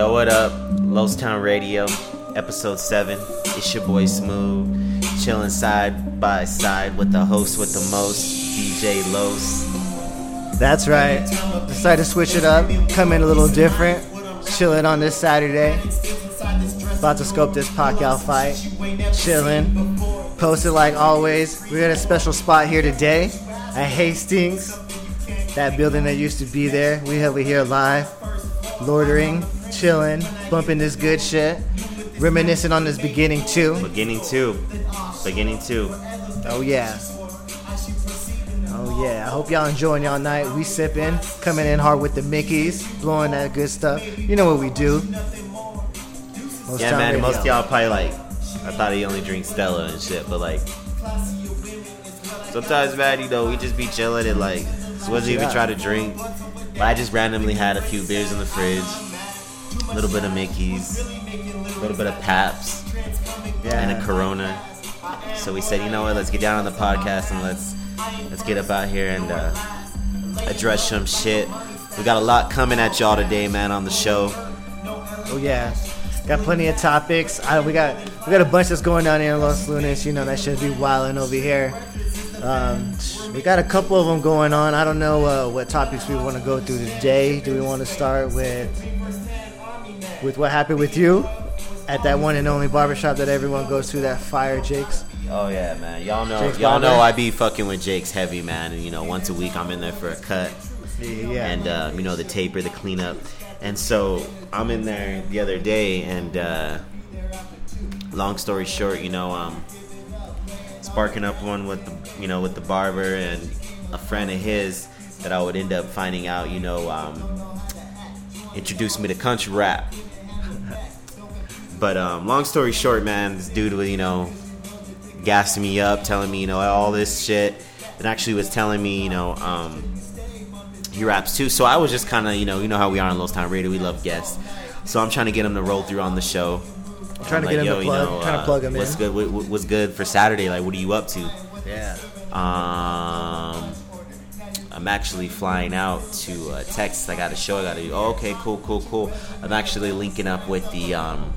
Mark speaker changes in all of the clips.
Speaker 1: Yo, what up? Town Radio, episode 7. It's your boy Smooth, chilling side by side with the host with the most, DJ Los.
Speaker 2: That's right. Decided to switch it up, come in a little different, chilling on this Saturday. About to scope this Pacquiao fight, chilling. Posted like always. We got a special spot here today at Hastings, that building that used to be there. We have it here live, loitering, chilling, bumping this good shit, reminiscing on this beginning too.
Speaker 1: Beginning two. Beginning two.
Speaker 2: Oh yeah. Oh yeah. I hope y'all enjoying y'all night. We sipping, coming in hard with the Mickeys, blowing that good stuff. You know what we do.
Speaker 1: Most yeah, man. Most y'all probably like. I thought he only drinks Stella and shit, but like. Sometimes, man, you know, we just be chilling and like, wasn't even try to drink. But I just randomly had a few beers in the fridge a little bit of Mickey's, a little bit of Pabst, yeah. and a Corona. So we said, you know what? Let's get down on the podcast and let's let's get up out here and uh, address some shit. We got a lot coming at y'all today, man, on the show.
Speaker 2: Oh yeah, got plenty of topics. I, we got we got a bunch that's going down here in Los Lunas. You know that should be wilding over here. Um, we got a couple of them going on. I don't know uh, what topics we want to go through today. Do we want to start with with what happened with you at that one and only barbershop that everyone goes to, that Fire Jake's.
Speaker 1: Oh yeah, man. Y'all know, Jake's y'all know I be fucking with Jake's heavy, man. And you know, once a week I'm in there for a cut.
Speaker 2: Yeah.
Speaker 1: And uh, you know the taper, the cleanup, and so I'm in there the other day, and uh, long story short, you know, um, sparking up one with the, you know, with the barber and a friend of his that I would end up finding out, you know, um, introduced me to country rap. But um, long story short, man, this dude was, you know, gassing me up, telling me, you know, all this shit, and actually was telling me, you know, um, he raps too. So I was just kind of, you know, you know how we are on Los Town Radio, we love guests. So I'm trying to get him to roll through on the show.
Speaker 2: I'm trying to like, get him to plug, you know, trying uh, to plug him
Speaker 1: what's
Speaker 2: in.
Speaker 1: Good, what, what's good for Saturday? Like, what are you up to?
Speaker 2: Yeah.
Speaker 1: Um, I'm actually flying out to uh, Texas. I got a show I got to do. Oh, okay, cool, cool, cool. I'm actually linking up with the um,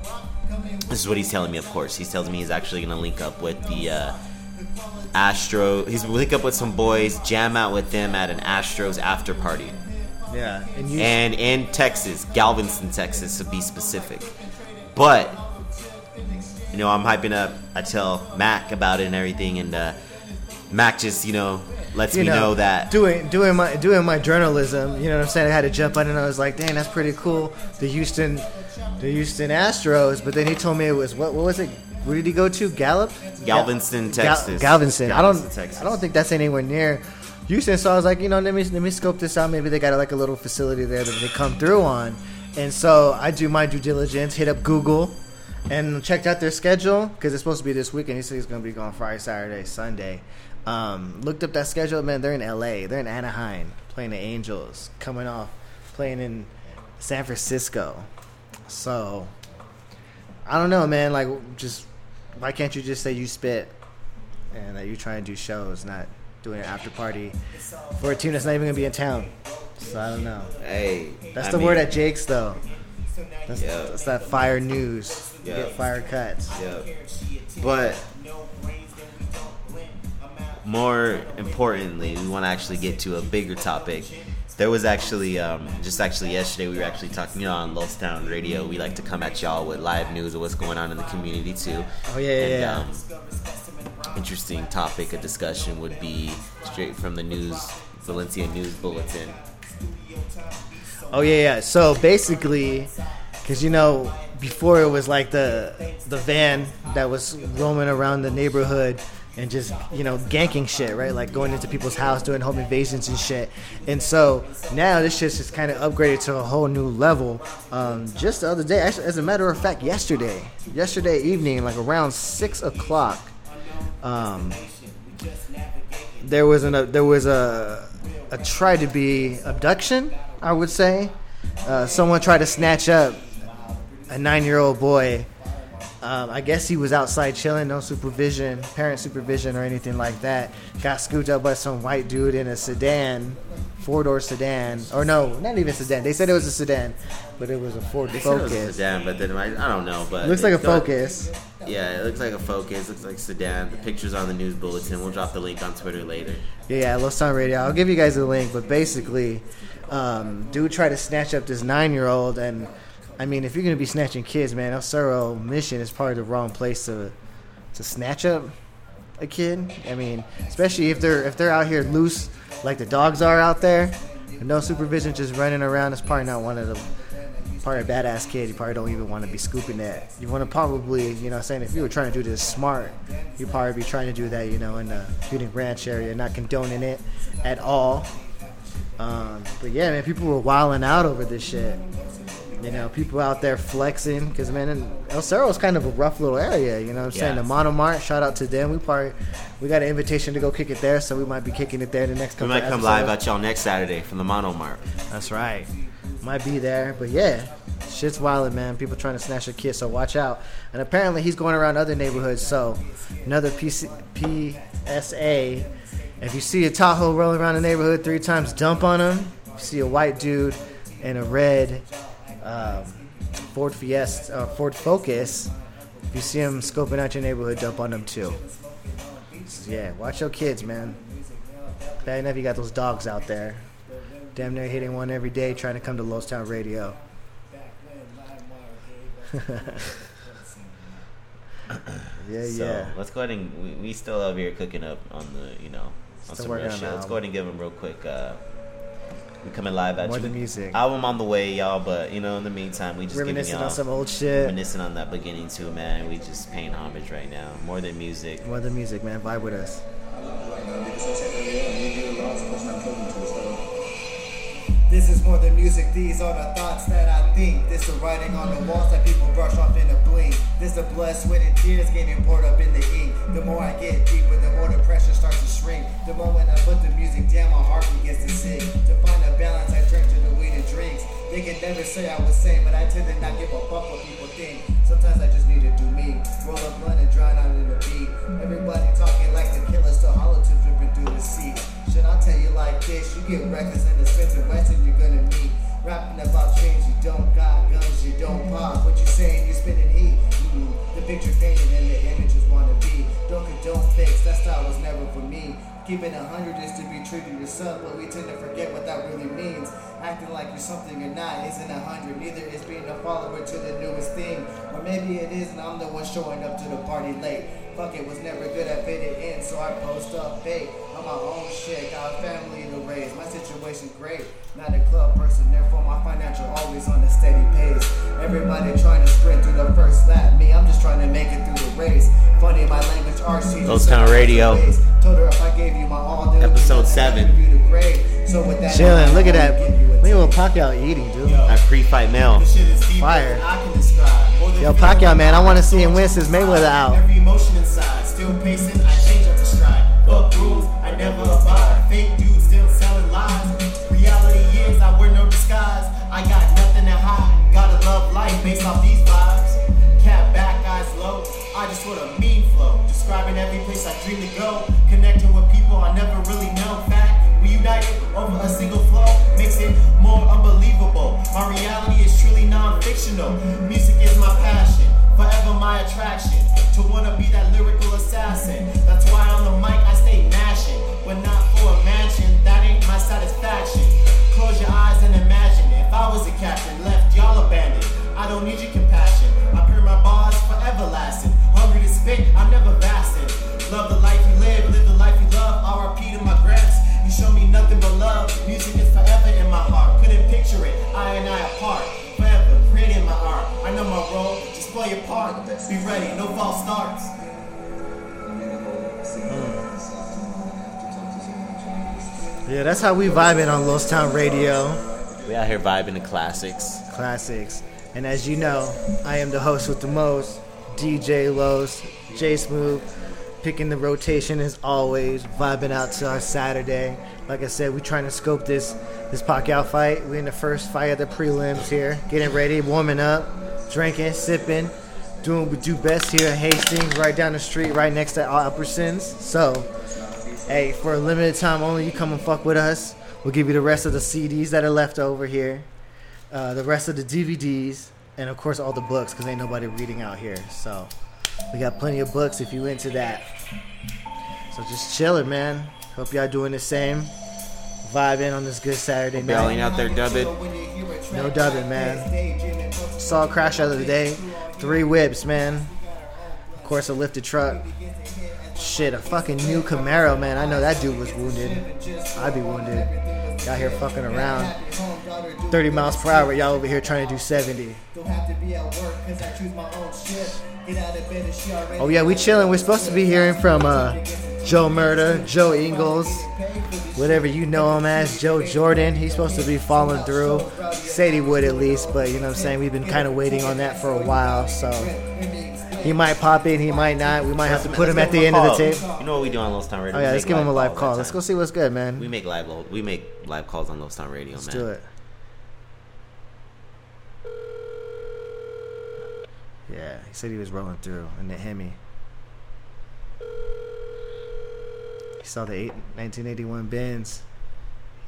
Speaker 1: this is what he's telling me, of course. He's telling me he's actually going to link up with the uh, Astro. He's link up with some boys, jam out with them at an Astros after party.
Speaker 2: Yeah,
Speaker 1: and, and in Texas, Galveston, Texas, to be specific. But you know, I'm hyping up. I tell Mac about it and everything, and uh, Mac just you know lets you me know, know, that
Speaker 2: doing doing my doing my journalism. You know what I'm saying? I had to jump on and I was like, dang, that's pretty cool. The Houston the Houston Astros, but then he told me it was what? What was it? Where did he go to? Gallup?
Speaker 1: Galveston, Texas.
Speaker 2: Gal- Galveston. I don't. Texas. I don't think that's anywhere near Houston. So I was like, you know, let me let me scope this out. Maybe they got like a little facility there that they come through on. And so I do my due diligence, hit up Google, and checked out their schedule because it's supposed to be this weekend. He said he's going to be going Friday, Saturday, Sunday. Um, looked up that schedule. Man, they're in L.A. They're in Anaheim playing the Angels. Coming off playing in San Francisco. So I don't know, man. Like, just why can't you just say you spit and that you try and do shows, not doing an after party for a team that's not even gonna be in town? So I don't know.
Speaker 1: Hey,
Speaker 2: that's I the mean, word at Jake's though. That's, yeah. that's that fire news. Yeah. Get fire cuts.
Speaker 1: Yeah. But more importantly, we want to actually get to a bigger topic there was actually um, just actually yesterday we were actually talking you know, on Los Town Radio. We like to come at y'all with live news of what's going on in the community too.
Speaker 2: Oh yeah, and, yeah. Um,
Speaker 1: interesting topic of discussion would be straight from the news Valencia News Bulletin.
Speaker 2: Oh yeah, yeah. So basically, because you know before it was like the the van that was roaming around the neighborhood and just you know ganking shit, right? Like going into people's house, doing home invasions and shit. And so now this shit's just kind of upgraded to a whole new level. Um, just the other day, actually, as a matter of fact, yesterday, yesterday evening, like around six o'clock, um, there was an there was a a try to be abduction, I would say. Uh, someone tried to snatch up a nine year old boy Um, I guess he was outside chilling, no supervision, parent supervision, or anything like that. Got scooped up by some white dude in a sedan, four door sedan, or no, not even sedan. They said it was a sedan, but it was a Ford
Speaker 1: They said it was a sedan, but then I, I don't know. But
Speaker 2: Looks like a
Speaker 1: got-
Speaker 2: Focus.
Speaker 1: Yeah, it looks like a Focus. Looks like sedan. The pictures on the news bulletin. We'll drop the link on Twitter later.
Speaker 2: Yeah, yeah, Los Town Radio. I'll give you guys the link, but basically, um, dude tried to snatch up this nine year old, and I mean, if you're gonna be snatching kids, man, El Cerro Mission is probably the wrong place to to snatch up a kid. I mean, especially if they're if they're out here loose like the dogs are out there, no supervision, just running around. It's probably not one of them. Probably a badass kid. You probably don't even want to be scooping that. You want to probably, you know, saying if you were trying to do this smart, you'd probably be trying to do that, you know, in the Shooting Ranch area, not condoning it at all. Um, but yeah, man, people were wilding out over this shit. You know, people out there flexing because man, and El Cerro is kind of a rough little area. You know, what I'm saying
Speaker 1: Yeah.
Speaker 2: the Monomart. Shout out to them. We probably we got an invitation to go kick it there, so we might be kicking it there the next
Speaker 1: We might come live at y'all next Saturday from the Mono Mart.
Speaker 2: That's right. Might be there, but yeah, shit's wild, man. People trying to snatch a kid, so watch out. And apparently, he's going around other neighborhoods. So, another PC, PSA. If you see a Tahoe rolling around the neighborhood three times, dump on him. If you see a white dude in a red um, Ford Fiesta, uh, Ford Focus, if you see them scoping out your neighborhood, dump on them too. So, yeah, watch your kids, man. Bad enough you got those dogs out there. Damn near hitting one every day trying to come to Los Town Radio. yeah,
Speaker 1: So
Speaker 2: yeah.
Speaker 1: let's go ahead and we, we still over here cooking up on the you know on
Speaker 2: Still
Speaker 1: some real shit. Let's go ahead and give them real quick. Uh, we coming live at
Speaker 2: More
Speaker 1: you.
Speaker 2: the music.
Speaker 1: Album on the way, y'all. But you know, in the meantime, we just giving
Speaker 2: Reminiscing on some old shit.
Speaker 1: reminiscing on that beginning too, man. We just paying homage right now. More than music.
Speaker 2: More than music, man. Vibe with us.
Speaker 3: This is more than music, these are the thoughts that I think. This the writing on the walls that people brush off in a blink. This the blood, sweat, and tears getting poured up in the ink. The more I get deeper, the more the pressure starts to shrink. The moment I put the music down, my heart begins to sink. To find a balance, I turn to the weed and drinks. They can never say I was sane, but I tend to not give a fuck what people think. Sometimes I just need to do me. Roll a blunt and drown out in the beat. Everybody talking like the killers still hollow tip dripping through the seat. Should I tell you like this? You get reckless and Wesson, you're gonna meet. Rapping about chains you don't got, guns you don't pop. What you saying? you're spinning heat. Mm, the picture painted and the images wanna be. Don't that style was never for me. Keeping a hundred is to be true to yourself, but we tend to forget what that really means. Acting like you're something you're not isn't a hundred. Neither is being a follower to the newest thing. Or maybe it is, and I'm the one showing up to the party late. Fuck it, was never good at fitting in, so I post up fake. I'm my own shit, got a family to raise. My situation great, not a club person, therefore my financial always on a steady pace. Everybody trying to sprint through the first lap, me, I'm just trying to make it through the race. Funny, my language RC.
Speaker 1: Ghost Town Radio.
Speaker 3: Told her if I gave you my all, then
Speaker 1: Episode seven.
Speaker 3: You the grade. So with that,
Speaker 2: Chilling. Look at that.
Speaker 3: I'll give you a
Speaker 2: Look at what Pacquiao eating, dude.
Speaker 1: Our pre-fight mail.
Speaker 3: the shit is deeper
Speaker 2: Fire.
Speaker 3: I can describe. More than
Speaker 2: Yo,
Speaker 3: feeling
Speaker 2: Pacquiao, man, I wanna see him win since Mayweather out.
Speaker 3: Every emotion inside, still pacing, I place I dream to go. Connecting with people I never really know. Fact, we united over a single flow. Makes it more unbelievable. My reality is truly non-fictional. Music is my passion. Forever my attraction. To wanna be that lyrical assassin. That's why on role, just play your part. Be ready, no false starts.
Speaker 2: Yeah, that's how we vibing on Los Town Radio.
Speaker 1: We out here vibing the classics.
Speaker 2: Classics. And as you know, I am the host with the most, DJ Los, J Smooth, picking the rotation as always, vibing out to our Saturday. Like I said, we trying to scope this this Pacquiao fight. We in the first fight of the prelims here, getting ready, warming up, drinking, sipping. doing what we do best here at Hastings, right down the street, right next to Albertsons. So, hey, for a limited time only, you come and fuck with us. We'll give you the rest of the CDs that are left over here, uh, the rest of the DVDs, and of course all the books, because ain't nobody reading out here. So, we got plenty of books if you into that. So just chilling, man. Hope y'all doing the same. Vibing on this good Saturday
Speaker 1: Y'all ain't out there dubbing.
Speaker 2: No dubbing, man. Saw a crash the other day. Three whips, man. Of course, a lifted truck. Shit, a fucking new Camaro, man. I know that dude was wounded. I'd be wounded. Y'all here fucking around. 30 miles per hour. Y'all over here trying to do 70. Oh yeah, we chilling. We're supposed to be hearing from uh, Joe Murder, Joe Ingles, whatever you know him as, Joe Jordan. He's supposed to be following through. Said he would at least, but you know what I'm saying. We've been kind of waiting on that for a while, so he might pop in, he might not. We might have to put him at the end of the tape.
Speaker 1: You know what we do on Los Town Radio?
Speaker 2: Oh yeah, let's give him a live call. Let's go see what's good, man.
Speaker 1: We make live we make live calls on Los Town Radio,
Speaker 2: Let's
Speaker 1: man.
Speaker 2: do it. Yeah, he said he was rolling through in the Hemi. He saw the eight, 1981 Benz.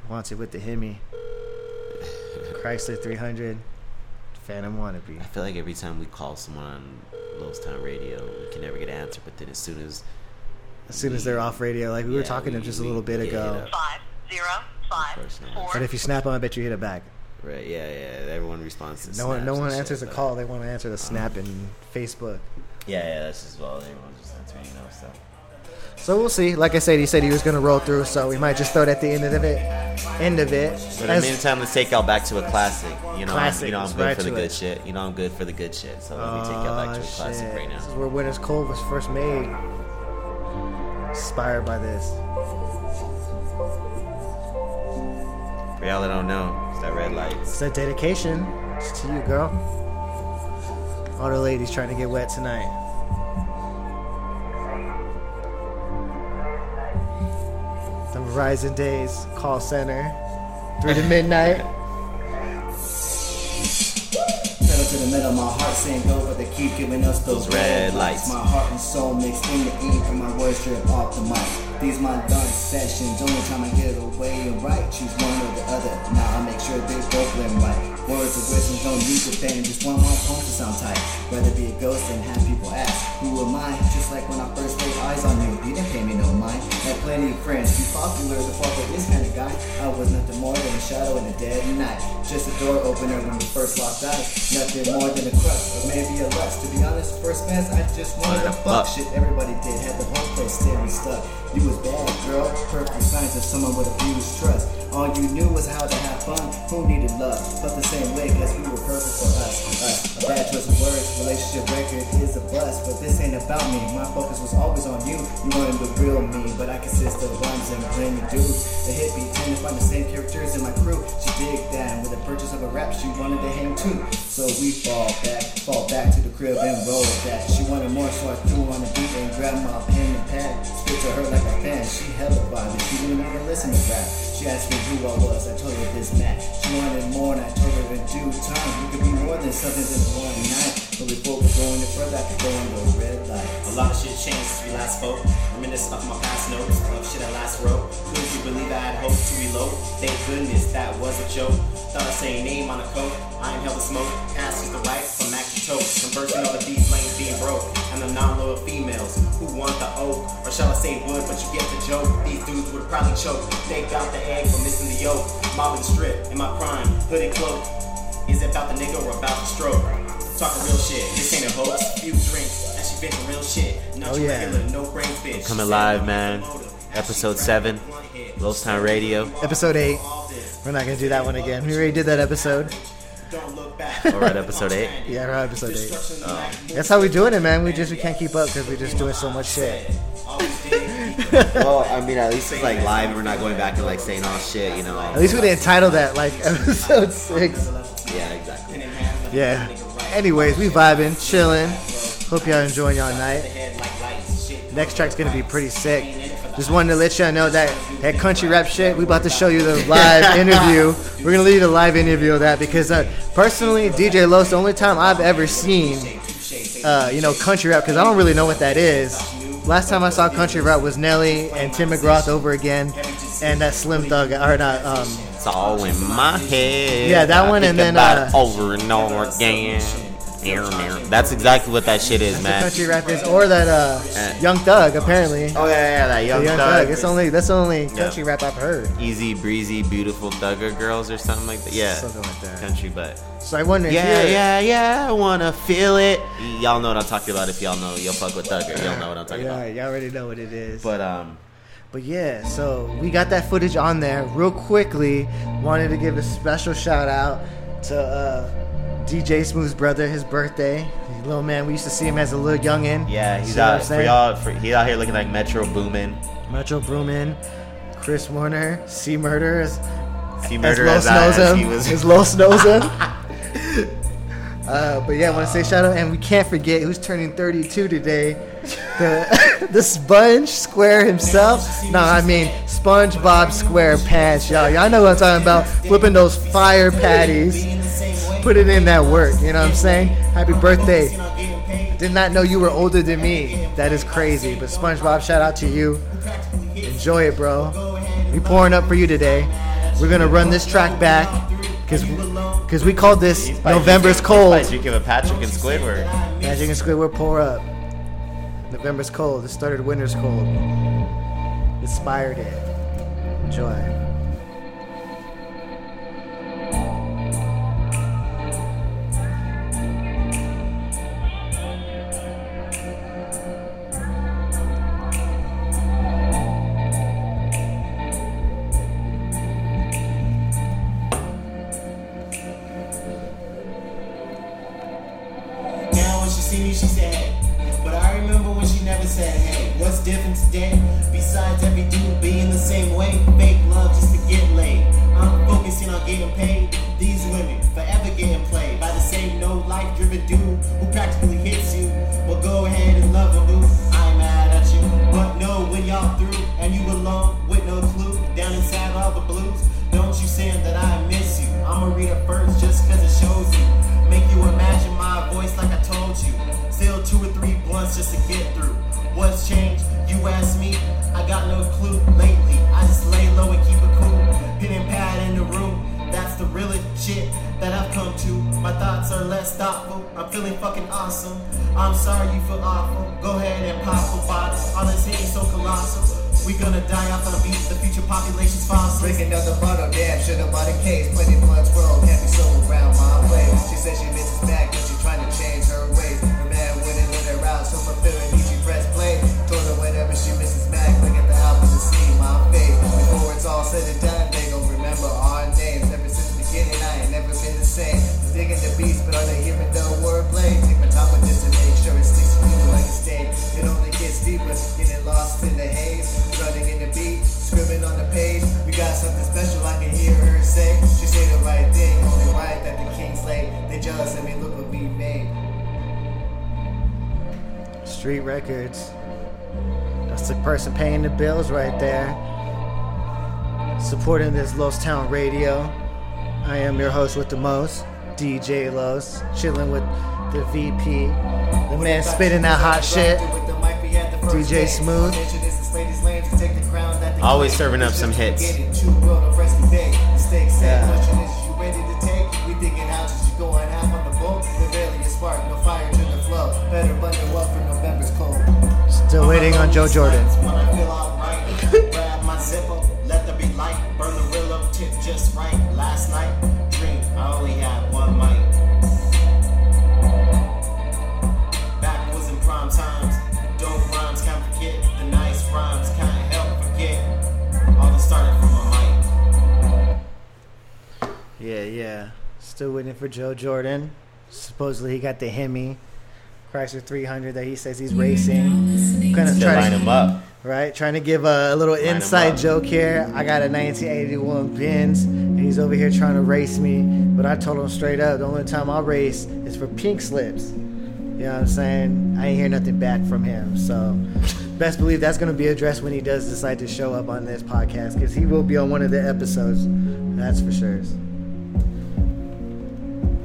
Speaker 2: He wants it with the Hemi. Chrysler 300. Phantom wannabe.
Speaker 1: I feel like every time we call someone on Los Town Radio, we can never get an answer. But then as soon as
Speaker 2: As soon as they're off radio, like we were
Speaker 1: Yeah,
Speaker 2: talking to them just a little bit
Speaker 1: get
Speaker 2: ago.
Speaker 1: hit up.
Speaker 4: five zero five
Speaker 1: First number.
Speaker 4: four
Speaker 2: But if you snap on, I bet you hit it back.
Speaker 1: Right, yeah, yeah, everyone responds. To
Speaker 2: No one, no one answers
Speaker 1: shit,
Speaker 2: a call. They want to answer the um, snap and Facebook.
Speaker 1: Yeah, yeah, that's just well, everyone's just answering, you know. So
Speaker 2: So we'll see. Like I said, he said he was going to roll through, so we might just throw it at the end of it. End of it.
Speaker 1: But in the meantime, let's take y'all back to a classic. You know,
Speaker 2: Classic,
Speaker 1: you know, I'm good
Speaker 2: ride
Speaker 1: for the good
Speaker 2: it.
Speaker 1: shit. You know, I'm good for the good shit. So let me take y'all back to a
Speaker 2: Oh,
Speaker 1: classic right now.
Speaker 2: This is where Winter's Cold was first made. Inspired by this.
Speaker 1: For y'all that don't know, that red lights.
Speaker 2: It's a dedication. It's to you, girl. All the ladies trying to get wet tonight. The Verizon Days call center. 3 to midnight.
Speaker 3: Pedal to the metal, my heart saying go, but they keep giving us those,
Speaker 1: Those red lights.
Speaker 3: My heart and soul mixed in the ink, and my words drip off the mic. These my dance sessions, only time I get away and right, choose one or the other. Now I make sure they both blend right. Words of wisdom don't need to fan, just want my phone to sound tight. Rather be a ghost than have people ask, who am I? Just like when I first laid eyes on you, you didn't pay me no mind. Had plenty of friends, too popular to fuck with this kind of guy. I was nothing more than a shadow in the dead night. Just a door opener when we first locked eyes. Nothing more than a crush, or maybe a lust. To be honest, first glance, I just wanted to fuck. Shit, everybody did, had the whole place staring stuck. You was bad, girl. Perfect signs of someone with abused trust. All you knew was how to have fun. Who needed love? Felt the same way, cause we were perfect for us. Us. A bad choice of words. Relationship record is a bust, but this ain't about me. My focus was always on you. You wanted the real me, but I consist of rhymes and plenty dudes. A hippie tend to find the same characters in my crew. She dig that, with the purchase of a rap, she wanted to hang too. So we fall back, fall back to the crib and roll that. She wanted more, so I threw on the beat and grabbed my pen and pad. Spit to her like a fan. She hella vibing. She didn't even listen to rap. Asked me who I was. I told her this Mac. She wanted more, and I told her in due time. We could be more than something than one night. But before we go any further, I could go on those red lights.
Speaker 5: A lot of shit changed since we last spoke. Reminiscing of my past notes of shit I last wrote. Couldn't you believe I had hopes to reload? Thank goodness that was a joke. Thought I'd say a name on a coat. I inhale the smoke. Ass is the right from Mac to toe. Conversing over these lanes being broke. And non-loyal females who want the oak. Or shall I say wood, but you get the joke. These dudes would probably choke. They got the egg for missing the yolk. Mobbing the strip in my prime. Hooded cloak. Is it about the nigga or about the stroke? Talking real shit, this ain't a hoax. Few drinks, and she been real shit. Not
Speaker 2: Oh, yeah.
Speaker 5: regular, no brain bitch.
Speaker 1: Coming
Speaker 5: She
Speaker 1: live, man. Episode seven, Los Town Radio.
Speaker 2: Episode 8. We're not going to do that one again. We already did that episode.
Speaker 5: Don't look back.
Speaker 1: Or at episode eight.
Speaker 2: Yeah, we're episode 8. That's how we doing it, man. We just we can't keep up because we're just doing so much shit.
Speaker 1: well, I mean, at least it's like live. We're not going back and like saying all shit, you know.
Speaker 2: At least we didn't title that like episode 6.
Speaker 1: Yeah, exactly.
Speaker 2: Yeah. Anyways, we vibing, chilling. Hope y'all enjoying y'all night. Next track's gonna be pretty sick. Just wanted to let y'all know that that country rap shit. We about to show you the live interview. We're gonna leave you the live interview of that because uh, personally, DJ Los, the only time I've ever seen uh, you know, country rap because I don't really know what that is. Last time I saw country rap was Nelly and Tim McGraw over again, and that Slim Thug or not. Um,
Speaker 1: It's all in my head.
Speaker 2: Yeah, that
Speaker 1: I
Speaker 2: one,
Speaker 1: think
Speaker 2: and then,
Speaker 1: about
Speaker 2: uh,
Speaker 1: over and over again. That's exactly what that shit is, man.
Speaker 2: country rap is, or that uh,
Speaker 1: Yeah.
Speaker 2: Young Thug apparently.
Speaker 1: Oh yeah, yeah, that
Speaker 2: The
Speaker 1: young,
Speaker 2: Young
Speaker 1: thug.
Speaker 2: It's only that's the only country rap I've heard.
Speaker 1: easy breezy, beautiful thugger girls or something like that. Yeah,
Speaker 2: Something like that.
Speaker 1: country, but
Speaker 2: So I wonder. if
Speaker 1: yeah,
Speaker 2: you're-
Speaker 1: yeah, yeah. I wanna feel it. Y'all know what I'm talking about. If y'all know, you'll fuck with thugger. Y'all know what I'm talking
Speaker 2: Yeah,
Speaker 1: about.
Speaker 2: y'all already know what it is.
Speaker 1: But um,
Speaker 2: But yeah, so we got that footage on there real quickly. Wanted to give a special shout out to uh, DJ Smooth's brother, his birthday. Little man, we used to see him as a little youngin.
Speaker 1: yeah, he's
Speaker 2: See what I'm
Speaker 1: out for
Speaker 2: saying?
Speaker 1: y'all. For, he's out here looking like Metro Boomin.
Speaker 2: Metro Boomin, Chris Warner, C Murder,
Speaker 1: He
Speaker 2: as
Speaker 1: murdered
Speaker 2: Los
Speaker 1: as, I- as
Speaker 2: him.
Speaker 1: he was.
Speaker 2: As Los knows him. Uh, but yeah, I want to say shout out, and we can't forget who's turning 32 today. The the Sponge Square himself. No, I mean SpongeBob Square Pants, y'all. Y'all know what I'm talking about. Flipping those fire patties, put it in that work. You know what I'm saying? Happy birthday! Did not know you were older than me. That is crazy. But SpongeBob, shout out to you. Enjoy it, bro. We pouring up for you today. We're gonna run this track back because because we called this
Speaker 1: He's
Speaker 2: November's
Speaker 1: cold. he's probably
Speaker 2: cold.
Speaker 1: A Patrick and Squidward.
Speaker 2: Magic and Squidward pour up. November's cold. It started winter's cold. Inspired it. Enjoy.
Speaker 5: Driven dude who practically hits you. Well, go ahead and love him, boo. I'm mad at you. But no, when y'all through and you alone with no clue, down inside all the blues, don't you say that I miss you. I'ma read it first just cause it shows you. Make you imagine my voice like I told you. Still two or three blunts just to get through. What's changed? You ask me. I got no clue lately. I just lay low and keep it cool. Pen and pad in the room. That's the real shit that I've come to. My thoughts are less thoughtful. I'm feeling fucking awesome. I'm sorry you feel awful. Go ahead and pop a bottle. All this hate is so colossal. We gonna die off on the beat. The future population's fossil.
Speaker 3: Drink another bottle, damn, should have bought a case. Plenty blood swirl, can't be so around my way. She says she misses back, but she trying to change her ways. Her man wouldn't let her out, so fulfilling, she press play. Told her whenever she misses back, look at the album to see my face. Before it's all said and done, they gon' remember our names. Ever since the beginning, I ain't never been the same. Jealous of me, look what we made.
Speaker 2: Street Records. That's the person paying the bills right there. Supporting this Los Town Radio. I am your host with the most, DJ Los, chilling with the VP, the man spitting that hot shit. DJ Smooth.
Speaker 1: Always serving up some hits.
Speaker 5: The started from a mic.
Speaker 2: Yeah, yeah. Still waiting for Joe Jordan. Supposedly he got the Hemi, Chrysler 300 that he says he's racing. Kind of trying to,
Speaker 1: him up.
Speaker 2: right, trying to give a, a little
Speaker 1: 'em
Speaker 2: inside joke here. I got a 1981 Benz, and he's over here trying to race me. But I told him straight up, the only time I'll race is for pink slips. You know what I'm saying? I ain't hear nothing back from him. So, best believe that's going to be addressed when he does decide to show up on this podcast because he will be on one of the episodes. That's for sure.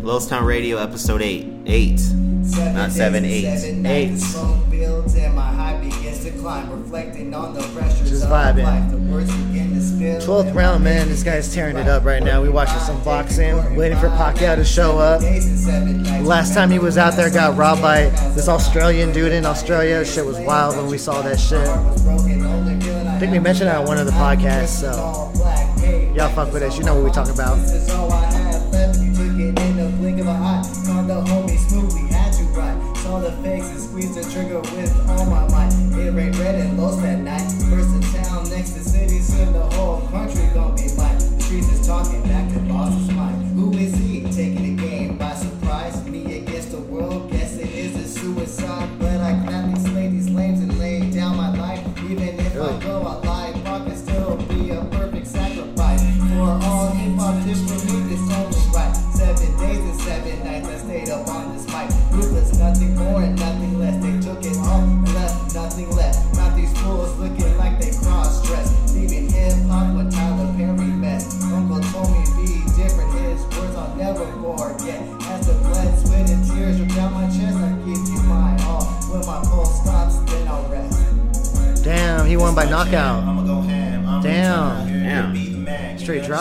Speaker 1: Los Town Radio, episode eight. Eight. Not
Speaker 3: days
Speaker 1: seven, eight.
Speaker 3: seven nights.
Speaker 2: Eight.
Speaker 3: Climb, reflecting on the pressures
Speaker 2: Just
Speaker 3: of
Speaker 2: vibing.
Speaker 3: life. The words begin to spill.
Speaker 2: 12th round, man. This guy's tearing it up right now. We watching some boxing, waiting for Pacquiao to show up.
Speaker 3: days and seven nights.
Speaker 2: Last time he was out there, got robbed by this Australian dude in Australia. Shit was wild when we saw that shit.
Speaker 3: I
Speaker 2: think we mentioned it on one of the podcasts, so y'all fuck with us. You know what we talking about.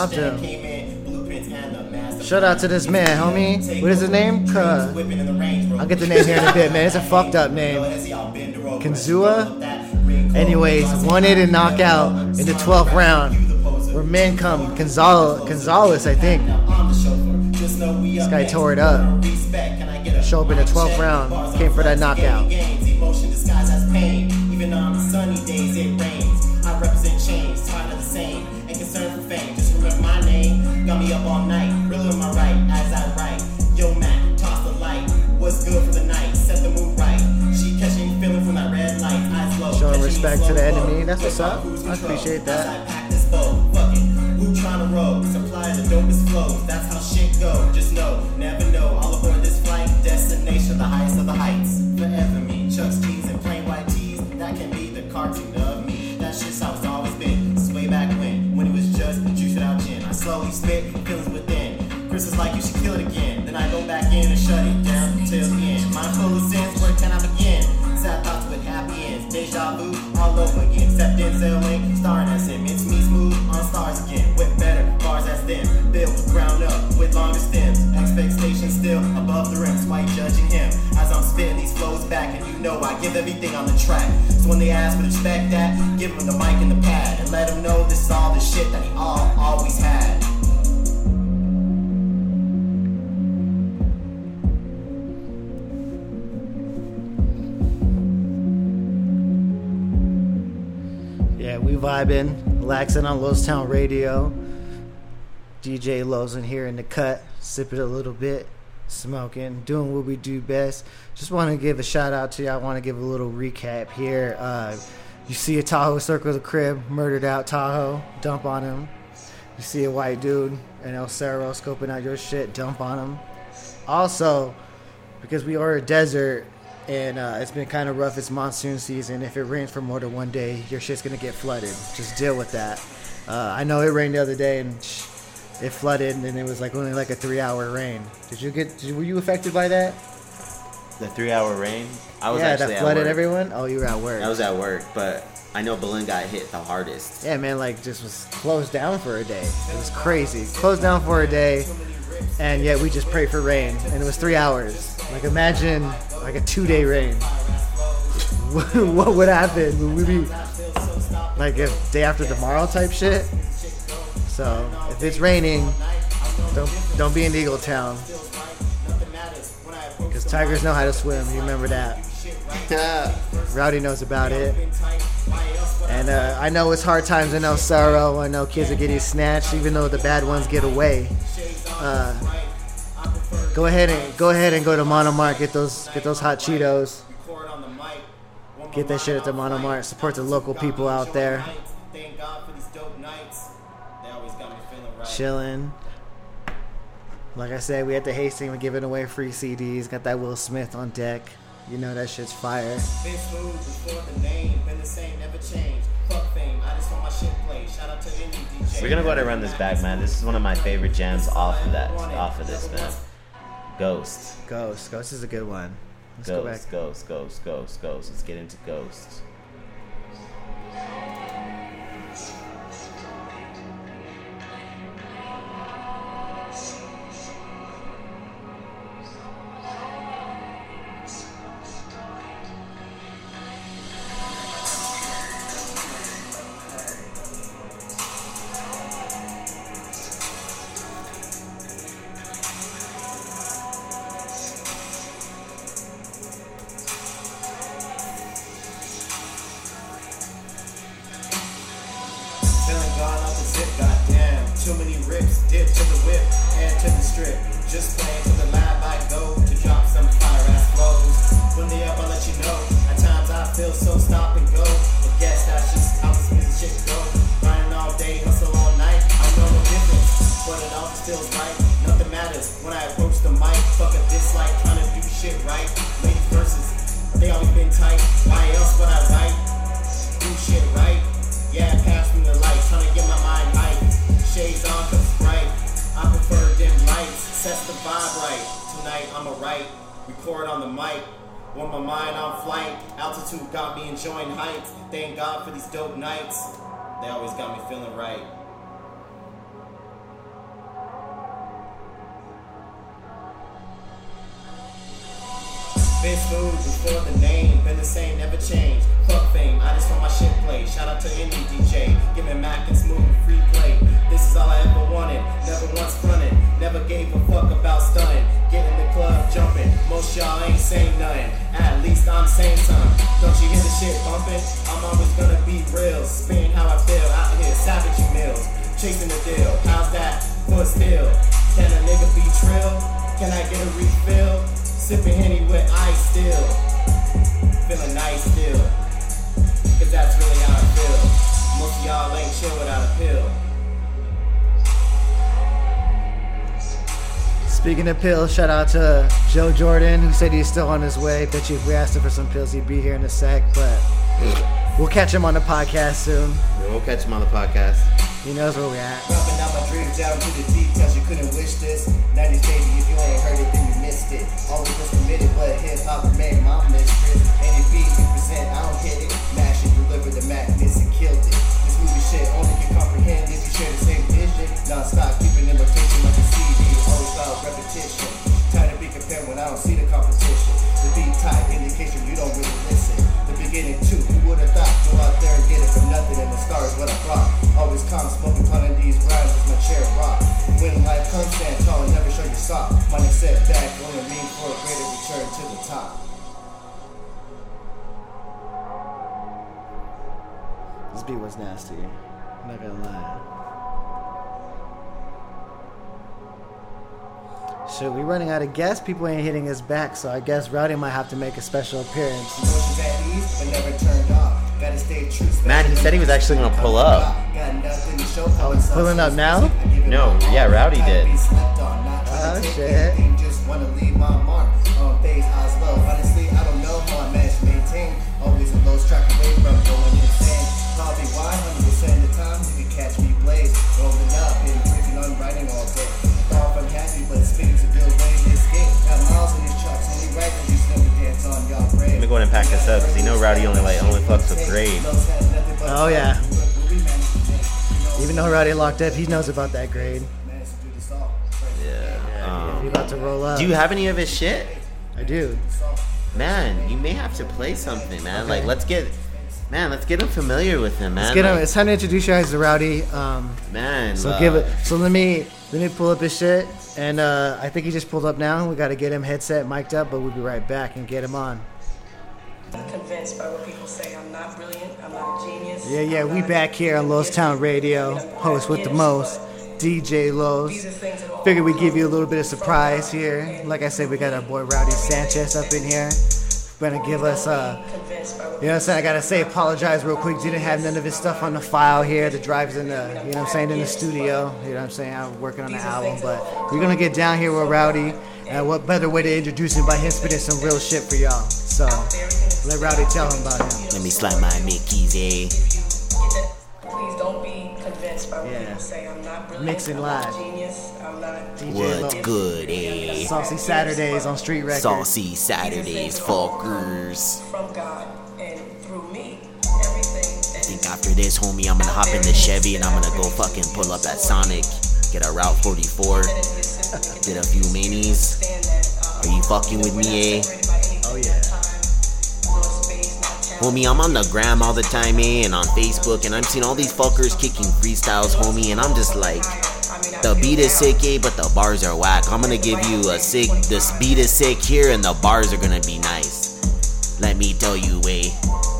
Speaker 3: The
Speaker 5: master
Speaker 2: Shout out to this man, homie. What is his name? Ka-
Speaker 5: Whipping in the Range Rover.
Speaker 2: I'll get the name here in a bit, man. It's a fucked up name. Kenzua? Anyways, it in knockout in the 12th round. Where men come, Gonzalez, Gonzalez I think.
Speaker 5: This
Speaker 2: guy tore it up. Show up in the 12th round, came for that knockout.
Speaker 5: Emotion disguised as pain. Even on sunny days it rains. I represent Got me up all night, really on my right as I write. Yo, toss the light. What's good for the night? Set the mood right. She catching feeling from that red light. Eyes low.
Speaker 2: Showing respect to the enemy. That's what's up. I appreciate that.
Speaker 5: As I pack this bow, fuck it. Who tryna roll? Supply the dopest flows. That's how shit go. Just know, never know. All aboard this flight, destination, the highest of the heights. Then I go back in and shut it down till the end. Mind full of sins, where can I begin? Sad thoughts with happy ends. Deja vu, all over again. Except Denzel Link, starring as him. It's me smooth on stars again. With better bars as them. Built ground up with longer stems. Expectations still above the rims. Why judging him? As I'm spitting these flows back, and you know I give everything on the track. So when they ask for respect that, give them the mic and the pad. And let them know this is all the shit that he all always had.
Speaker 2: We vibing, relaxing on Los Town Radio. DJ Los in here in the cut, sipping a little bit, smoking, doing what we do best. Just want to give a shout out to you. I want to give a little recap here. Uh, you see a Tahoe circle the crib, murdered out Tahoe, dump on him. You see a white dude in El Cerro scoping out your shit, dump on him. Also, because we are a desert and uh, it's been kind of rough. It's monsoon season. If it rains for more than one day, your shit's gonna get flooded. Just deal with that. Uh, I know it rained the other day and it flooded, and it was like only like a three-hour rain. Did you get? Did, were you affected by that?
Speaker 1: The three-hour rain. I was
Speaker 2: yeah,
Speaker 1: actually
Speaker 2: that
Speaker 1: at
Speaker 2: flooded everyone. Oh, you were at work.
Speaker 1: I was at work, but I know Belen got hit the hardest.
Speaker 2: yeah, man, like just was closed down for a day. It was crazy. Closed down for a day, and yet we just prayed for rain, and it was three hours. Like imagine like a two-day rain. what would happen? Would we be like if day after tomorrow type shit? So if it's raining, don't don't be in Eagle Town because tigers know how to swim. You remember that? Rowdy knows about it. And uh, I know it's hard times in El Cerro. I know kids are getting snatched, even though the bad ones get away. Uh, go ahead and go ahead and go to Monomart. Get those get those hot Cheetos. Get that shit at the Monomart. Support the local people out there.
Speaker 5: Thank God for these dope nights. They always got me feeling right.
Speaker 2: Chilling. Like I said, we at the Hastings. We're giving away free CDs. Got that Will Smith on deck. You know that shit's fire.
Speaker 5: Been smooth before the name, been the same, never changed. Fuck fame, I just want my shit played. Shout out to any DJ.
Speaker 1: We're gonna go ahead and run this back, man. This is one of my favorite jams off of that, off of this, man. Ghost.
Speaker 2: Ghost. Ghost is a good one. Let's go
Speaker 1: Ghost,
Speaker 2: back.
Speaker 1: Ghost, Ghost, Ghost, Ghost. Let's get into Ghost.
Speaker 5: I'ma write, record on the mic. Want my mind on flight, altitude got me enjoying heights. Thank God for these dope nights. They always got me feeling right. Been smooth before the name, been the same, never changed. Fuck fame, I just want my shit played. Shout out to any DJ, giving Mac and smooth free play. This is all I ever wanted, never once fronted, never gave a fuck about stunning. Get in the club jumping, most y'all ain't saying nothing. At least I'm saying something. Don't you hear the shit bumping? I'm always gonna be real, spin how I feel out here, savage meals, chasing the deal. How's that for still? Can a nigga be trill? Can I get a refill? Sipping Henny with ice still. Feeling nice still. Cause that's really how I feel. Most of y'all ain't chill without a pill.
Speaker 2: Speaking of pills, shout out to Joe Jordan, who said he's still on his way. Bet you if we asked him for some pills, he'd be here in a sec. But we'll catch him on the podcast soon.
Speaker 1: We'll catch him on the podcast.
Speaker 2: He knows where we at.
Speaker 3: Dropping out my dreams down to the details, you couldn't wish this. 90s baby, if you ain't heard it, then you missed it. Always was committed, but hip hop remained my mistress. Any beat you present, I don't hit it. Mash it, deliver the madness and killed it. This movie shit only can comprehend if you share the same vision. Non-stop, keeping in rotation like a CD, always without repetition. Time to be compared when I don't see the competition. The beat tight, indication you don't really listen. The beginning too, who would've thought? Go out there and get it for nothing, and the stars what I brought. Always calm, smoking, pounding these rhymes with my chair rock. When life comes, stand tall and never show your sock. Money set back, only mean for a greater return to the top.
Speaker 2: This beat was nasty. I'm not gonna lie. Shit, we running out of gas. People ain't hitting us back, so I guess Rowdy might have to make a special appearance.
Speaker 3: Emotions at ease, but never turned off. Gotta stay true.
Speaker 1: Man, he said he was actually gonna pull up.
Speaker 3: Got nothing to show
Speaker 2: Oh, he's pulling up now?
Speaker 1: No, yeah, Rowdy did.
Speaker 2: Oh, shit.
Speaker 3: shit. Just wanna leave my mark on phase eyes low. Honestly, I don't know how I managed to maintain. Always a low track away from going insane. Probably 100% of the time you can catch me blaze. Rolling up and drinking on writing all day. Thought I'm happy, but speaking's a good way to escape. Got miles in these trucks, only right when you slip and dance on y'all grave.
Speaker 1: Let me go ahead and pack this up, because you know Rowdy only, like, only fucks with grade.
Speaker 2: Oh, yeah. Even though Rowdy locked up, he knows about that grade.
Speaker 1: Yeah.
Speaker 2: He
Speaker 1: Um,
Speaker 2: about to roll up.
Speaker 1: do you have any of his shit?
Speaker 2: I do.
Speaker 1: Man, you may have to play something, man.
Speaker 2: Okay.
Speaker 1: Like, let's get, man, let's get him familiar with him, man.
Speaker 2: Let's get him.
Speaker 1: Like,
Speaker 2: It's time to introduce you guys to Rowdy. Um,
Speaker 1: man.
Speaker 2: so
Speaker 1: uh,
Speaker 2: give it. So let me let me pull up his shit, and uh, I think he just pulled up now. We got to get him headset mic'd up, but we'll be right back and get him on.
Speaker 4: I'm convinced by what people say. I'm not brilliant. I'm not a genius.
Speaker 2: Yeah, yeah, we back here on Los Town Radio, host with the most, DJ Los. Figured we'd give you a little bit of surprise here. Like I said, we got our boy Rowdy Sanchez up in here. Gonna give us uh, you know what I'm saying? I gotta say, apologize real quick. Didn't have none of his stuff on the file here. The drive's in the, you know I'm saying, in the studio. You know what I'm saying? I'm working on the album, but we're gonna get down here with Rowdy. And what better way to introduce him by him spitting some real shit for y'all? So let Rowdy tell him about him.
Speaker 1: Let me slap my Mickey's, eh?
Speaker 2: Yeah.
Speaker 4: people. I'm not brilliant.
Speaker 2: Mixing
Speaker 4: I'm
Speaker 2: live.
Speaker 4: genius. I'm not.
Speaker 2: DJ
Speaker 1: What's good, eh?
Speaker 2: Saucy Saturdays on Street Records.
Speaker 1: Saucy Saturdays, fuckers.
Speaker 4: From God and through me, everything.
Speaker 1: I think after this, homie, I'm gonna hop in the Chevy and I'm gonna go fucking pull up at Sonic, get a Route 44, get a few minis. Are you fucking with me, eh? Homie, I'm on the gram all the time, eh? And on Facebook, and I'm seeing all these fuckers kicking freestyles, homie, and I'm just like, the beat is sick, eh? But the bars are whack. I'm gonna give you a sick, this beat is sick here, and the bars are gonna be nice. Let me tell you, eh?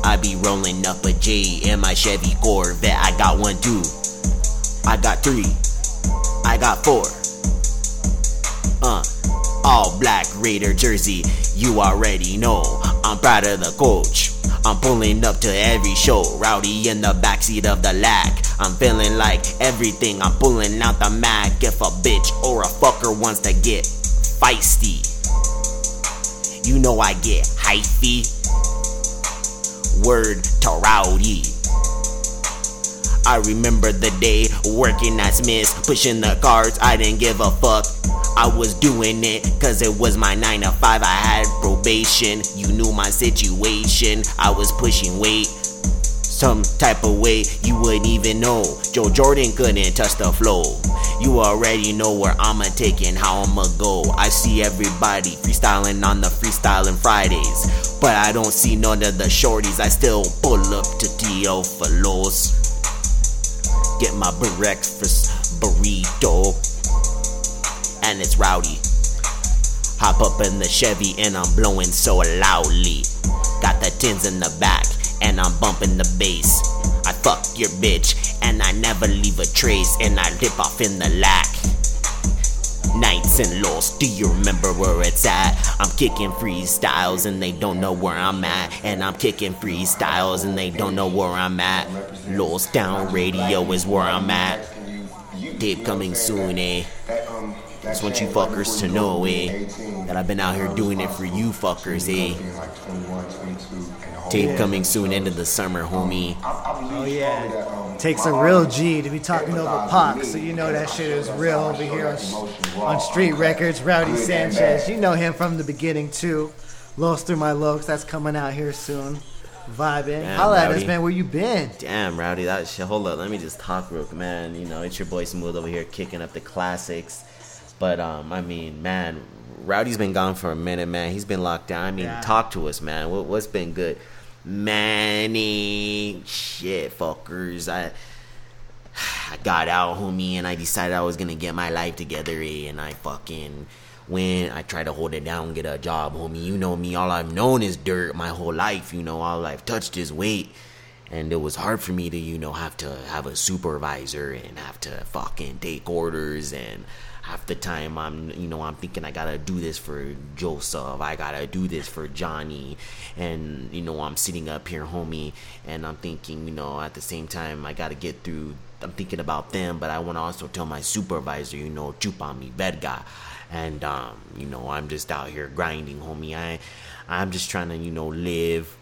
Speaker 1: I be rolling up a J in my Chevy Corvette. I got one, two. I got three. I got four. Uh, all black Raider jersey. You already know. I'm proud of the coach. I'm pulling up to every show. Rowdy in the backseat of the lack. I'm feeling like everything. I'm pulling out the Mac. If a bitch or a fucker wants to get feisty, you know I get hyphy. Word to Rowdy. I remember the day working at Smith's, pushing the cards, I didn't give a fuck. I was doing it cause it was my 9 to 5. I had probation. You knew my situation. I was pushing weight. Some type of way you wouldn't even know. Joe Jordan couldn't touch the flow. You already know where I'ma take and how I'ma go. I see everybody freestyling on the freestyling Fridays. But I don't see none of the shorties. I still pull up to Teofilos. Get my breakfast burrito. And it's rowdy. Hop up in the Chevy and I'm blowing so loudly. Got the tins in the back and I'm bumping the bass. I fuck your bitch and I never leave a trace and I dip off in the lack. Nights and lows, do you remember where it's at? I'm kicking freestyles and they don't know where I'm at. And I'm kicking freestyles and they don't know where I'm at. Los Town Radio is where I'm at. Tape coming soon, eh? Just want you fuckers to know, eh? That I've been out here doing it for you fuckers, eh? Tape coming soon, end of the summer, homie.
Speaker 2: Oh yeah. Takes a real G to be talking over Pac, so you know that shit is real over here on, on Street Records. Rowdy Sanchez, you know him from the beginning too. Lost through my looks, that's coming out here soon. Vibing.
Speaker 1: Damn,
Speaker 2: Holla at us, man. Where you been?
Speaker 1: Damn, Rowdy, that shit. Hold up, let me just talk real quick, man. You know, it's your boy Smooth over here kicking up the classics. But um, I mean, man, Rowdy's been gone for a minute, man. He's been locked down. I mean,
Speaker 2: Yeah.
Speaker 1: talk to us, man. What, what's been good? Manny, shit, fuckers. I I got out, homie, and I decided I was gonna get my life together, eh? And I fucking went. I tried to hold it down, get a job, homie. You know me. All I've known is dirt my whole life. You know, all I've touched is weight. And it was hard for me to, you know, have to have a supervisor and have to fucking take orders. And half the time, I'm, you know, I'm thinking I gotta do this for Joseph. I gotta do this for Johnny. And, you know, I'm sitting up here, homie, and I'm thinking, you know, at the same time, I gotta get through. I'm thinking about them, but I want to also tell my supervisor, you know, chupa mi verga. And, um, you know, I'm just out here grinding, homie. I, I'm just trying to, you know, live.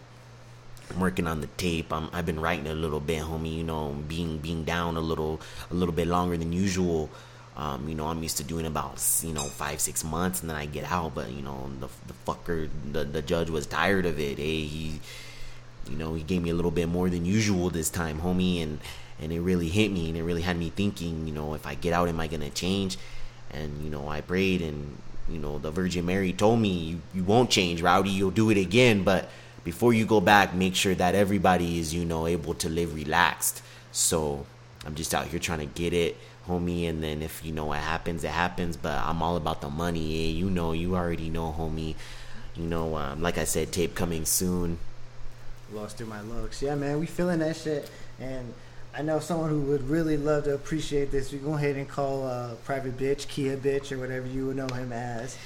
Speaker 1: I'm working on the tape. I'm, I've been writing a little bit, homie. You know, being being down a little a little bit longer than usual. Um, you know, I'm used to doing about you know five six months, and then I get out. But you know, the the fucker, the the judge was tired of it. Eh? He, you know, he gave me a little bit more than usual this time, homie, and and it really hit me, and it really had me thinking. You know, if I get out, am I gonna change? And you know, I prayed, and you know, the Virgin Mary told me, you, you won't change, Rowdy. You'll do it again, but before you go back, make sure that everybody is, you know, able to live relaxed. So I'm just out here trying to get it, homie. And then if you know what happens, it happens. But I'm all about the money. Eh? You know, you already know, homie. You know, um, like I said, tape coming soon.
Speaker 2: Lost through my looks. Yeah, man, we feeling that shit. And I know someone who would really love to appreciate this. We go ahead and call uh, Private Bitch, Kia Bitch, or whatever you know him as.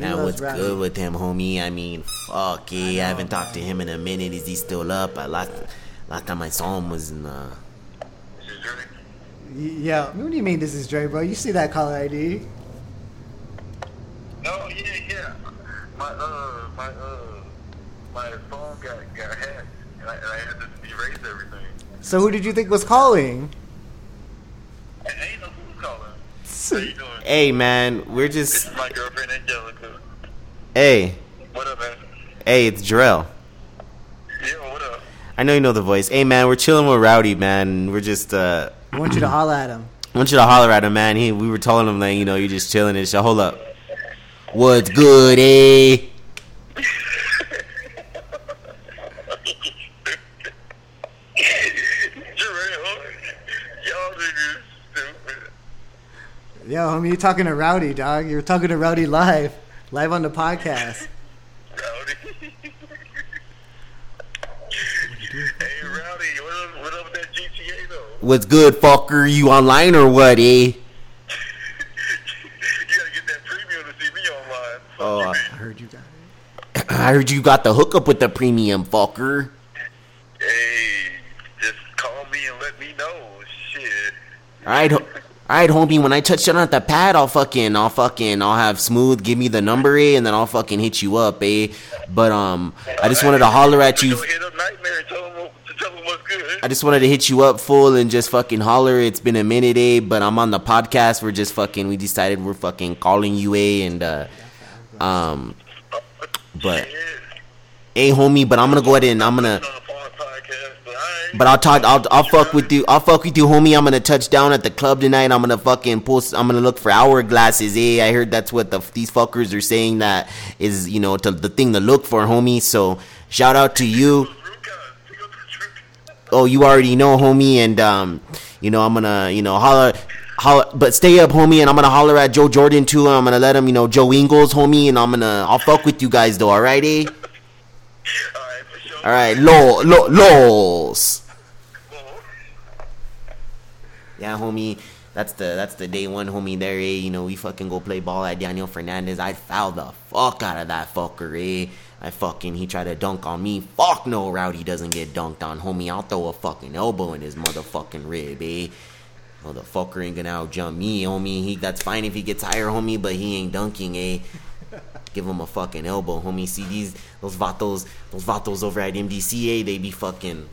Speaker 2: He
Speaker 1: Now,
Speaker 2: loves
Speaker 1: what's
Speaker 2: Rowdy.
Speaker 1: good with him, homie? I mean, fuck, eh? I, haven't talked to him in a minute. Is he still up? I last, last time I saw him was in uh,
Speaker 2: Y- Yeah, what do you mean this is Dre, bro? You see that caller ID?
Speaker 6: Oh yeah, yeah. My uh, my uh, my phone got got hacked, and I, and I had to erase everything.
Speaker 2: So who did you think was calling?
Speaker 6: How you doing?
Speaker 1: Hey, man, we're just.
Speaker 6: This
Speaker 1: just.
Speaker 6: is my girlfriend Angelica.
Speaker 1: Hey,
Speaker 6: What up, man?
Speaker 1: hey, it's Jarrell.
Speaker 6: Yeah, what up?
Speaker 1: I know you know the voice. Hey, man, we're chilling with Rowdy, man. We're just. uh
Speaker 2: I want you to holler at him.
Speaker 1: I want you to holler at him, man. He, we were telling him that you know you're just chilling and shit. Hold up. What's good, eh?
Speaker 6: Jarrell, y'all.
Speaker 2: Yo, homie, you're talking to Rowdy, dog. You're talking to Rowdy live, live on the podcast.
Speaker 6: Rowdy. hey, Rowdy, what up, what up with that GTA, though?
Speaker 1: What's good, fucker? You online or what, eh?
Speaker 6: you gotta get that premium to see me online. Fuck
Speaker 1: Oh, I-
Speaker 2: I heard you got it.
Speaker 1: I heard you got the hookup with the premium, fucker.
Speaker 6: Hey, just call me and let me know. Shit.
Speaker 1: Alright, ho- alright, homie. When I touch down at the pad, I'll fucking, I'll fucking, I'll have smooth give me the number, eh, and then I'll fucking hit you up, eh. But um, I just wanted to holler at you.
Speaker 6: Go hit up Nightmare and tell him, what- to tell him what's good.
Speaker 1: I just wanted to hit you up full and just fucking holler. It's been a minute, eh? But I'm on the podcast. We're just fucking. We decided we're fucking calling you, eh? And uh, um, but
Speaker 6: Shit.
Speaker 1: hey, homie. But I'm gonna go ahead and I'm gonna.
Speaker 6: on the phone podcast, but
Speaker 1: I'll talk. I'll I'll fuck with you. I'll fuck with you, homie. I'm gonna touch down at the club tonight. I'm gonna fucking pull. I'm gonna look for hourglasses. Hey, I heard that's what the these fuckers are saying. That is, you know, to, the thing to look for, homie. So shout out to you. Oh, you already know, homie, and um, you know, I'm gonna, you know, holler, holler, but stay up, homie, and I'm gonna holler at Joe Jordan too. And I'm gonna let him, you know, Joe Ingles, homie, and I'm gonna, I'll fuck with you guys though, all right, eh? All right, lo, lo, los.
Speaker 6: Well,
Speaker 1: Yeah, homie. That's the that's the day one homie there, eh? You know, we fucking go play ball at Daniel Fernandez. I'd foul the fuck out of that fucker, eh? I fucking he tried to dunk on me. Fuck no, Rowdy doesn't get dunked on, homie. I'll throw a fucking elbow in his motherfucking rib, eh? Motherfucker ain't gonna outjump me, homie. He that's fine if he gets higher, homie, but he ain't dunking, eh? Give him a fucking elbow, homie. See these those vatos, those vatos over at MDCA, they be fucking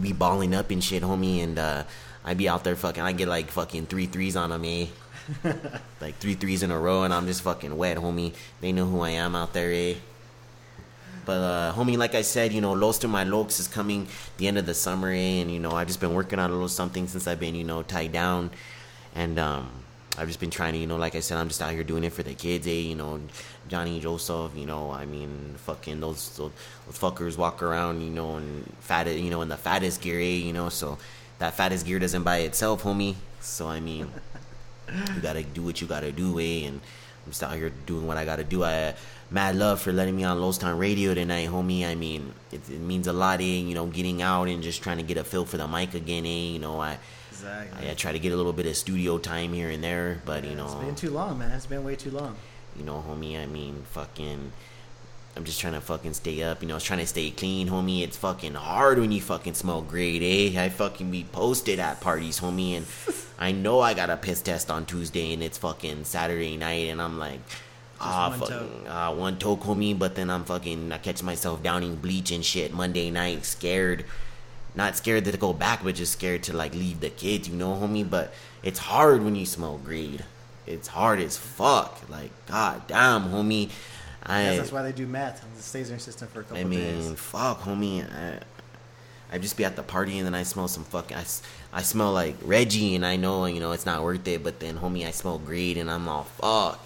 Speaker 1: be balling up and shit, homie, and uh, I be out there fucking. I get like fucking three threes on them, eh? like three threes in a row, and I'm just fucking wet, homie. They know who I am out there, eh? But uh, homie, like I said, you know, Los to My Lokes is coming the end of the summer, eh? And you know, I've just been working on a little something since I've been, you know, tied down, and um, I've just been trying to, you know, like I said, I'm just out here doing it for the kids, eh? You know, Johnny Joseph, you know, I mean, fucking those those, fuckers walk around, you know, and fat, you know, in the fattest gear, eh? You know, so that fattest gear doesn't buy itself, homie. So I mean, you gotta do what you gotta do, eh? And I'm just out here doing what I gotta do. I mad love for letting me on Los Town Radio tonight, homie. I mean, it, it means a lot, eh? You know, getting out and just trying to get a feel for the mic again, eh? You know, I.
Speaker 2: Exactly.
Speaker 1: I, I try to get a little bit of studio time here and there, but you know,
Speaker 2: It's been too long, man. It's been way too long.
Speaker 1: you know, homie. I mean, fucking. I'm just trying to fucking stay up. You know, I was trying to stay clean, homie. It's fucking hard when you fucking smell great, eh? I fucking be posted at parties, homie, and I know I got a piss test on Tuesday, and it's fucking Saturday night, and I'm like, ah,
Speaker 2: one
Speaker 1: fucking, ah, one toke, homie. But then I'm fucking, I catch myself downing bleach and shit Monday night, scared. Not scared to go back, but just scared to like leave the kids, you know, homie. But it's hard when you smell grade. It's hard as fuck. Like, god damn, homie. I,
Speaker 2: Yes, that's why they do meth. It stays in your system for a couple
Speaker 1: I mean,
Speaker 2: days.
Speaker 1: fuck, homie. I, I just be at the party and then I smell some fucking. I smell like Reggie and I know you know it's not worth it. But then, homie, I smell grade and I'm all fuck.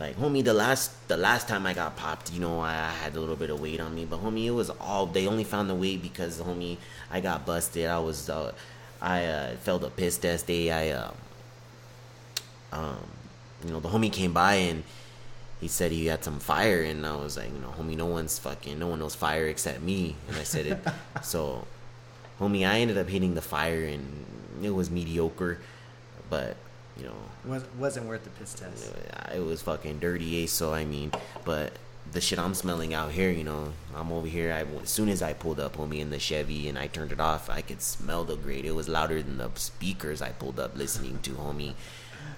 Speaker 1: Like, homie, the last the last time I got popped, you know, I, I had a little bit of weight on me. But homie, it was all they only found the weight because homie, I got busted. I was uh, I uh, failed a piss test day. I um, um, you know, the homie came by and he said he had some fire, and I was like, you know, homie, no one's fucking, no one knows fire except me. And I said it, so, homie, I ended up hitting the fire, and it was mediocre, but you know,
Speaker 2: Was, wasn't worth the piss test.
Speaker 1: it was fucking dirty, eh? So I mean, but the shit I'm smelling out here, you know, I'm over here. I as soon as I pulled up, homie, in the Chevy, and I turned it off, I could smell the grade. It was louder than the speakers I pulled up listening to, homie.